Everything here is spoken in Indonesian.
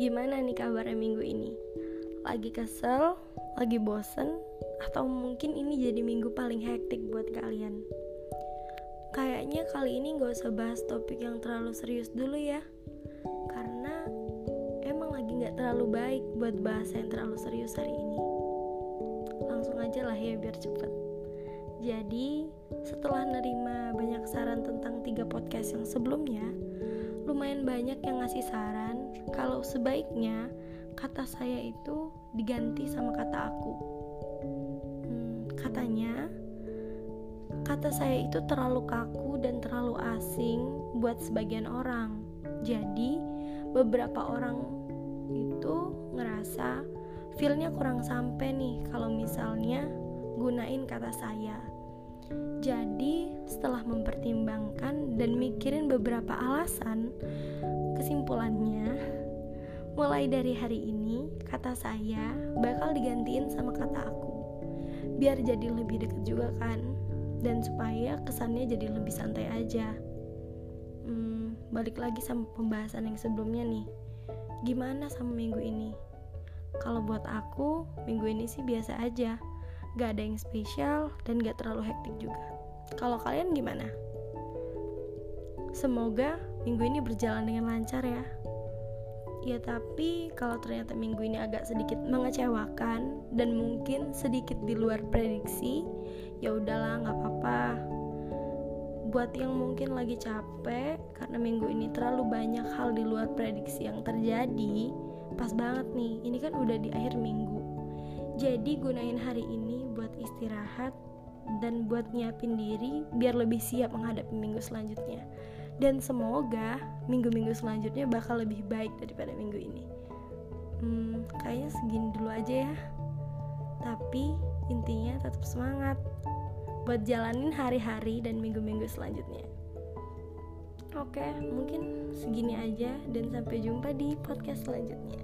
Gimana nih kabarnya minggu ini? Lagi kesel? Lagi bosen? Atau mungkin ini jadi minggu paling hektik buat kalian? Kayaknya kali ini gak usah bahas topik yang terlalu serius dulu ya Karena emang lagi gak terlalu baik buat bahasa yang terlalu serius hari ini Langsung aja lah ya biar cepet Jadi setelah nerima banyak saran tentang tiga podcast yang sebelumnya lumayan banyak yang ngasih saran kalau sebaiknya kata saya itu diganti sama kata aku. Hmm, katanya kata saya itu terlalu kaku dan terlalu asing buat sebagian orang. Jadi beberapa orang itu ngerasa feelnya kurang sampai nih kalau misalnya gunain kata saya. Jadi, setelah mempertimbangkan dan mikirin beberapa alasan, kesimpulannya, mulai dari hari ini, kata saya bakal digantiin sama kata aku. Biar jadi lebih deket juga kan, dan supaya kesannya jadi lebih santai aja. Hmm, balik lagi sama pembahasan yang sebelumnya nih. Gimana sama minggu ini? Kalau buat aku, minggu ini sih biasa aja gak ada yang spesial dan gak terlalu hektik juga. Kalau kalian gimana? Semoga minggu ini berjalan dengan lancar ya. Ya tapi kalau ternyata minggu ini agak sedikit mengecewakan dan mungkin sedikit di luar prediksi, ya udahlah nggak apa-apa. Buat yang mungkin lagi capek karena minggu ini terlalu banyak hal di luar prediksi yang terjadi, pas banget nih. Ini kan udah di akhir minggu. Jadi gunain hari ini buat istirahat dan buat nyiapin diri biar lebih siap menghadapi minggu selanjutnya. Dan semoga minggu-minggu selanjutnya bakal lebih baik daripada minggu ini. Hmm, kayaknya segini dulu aja ya. Tapi intinya tetap semangat buat jalanin hari-hari dan minggu-minggu selanjutnya. Oke, mungkin segini aja dan sampai jumpa di podcast selanjutnya.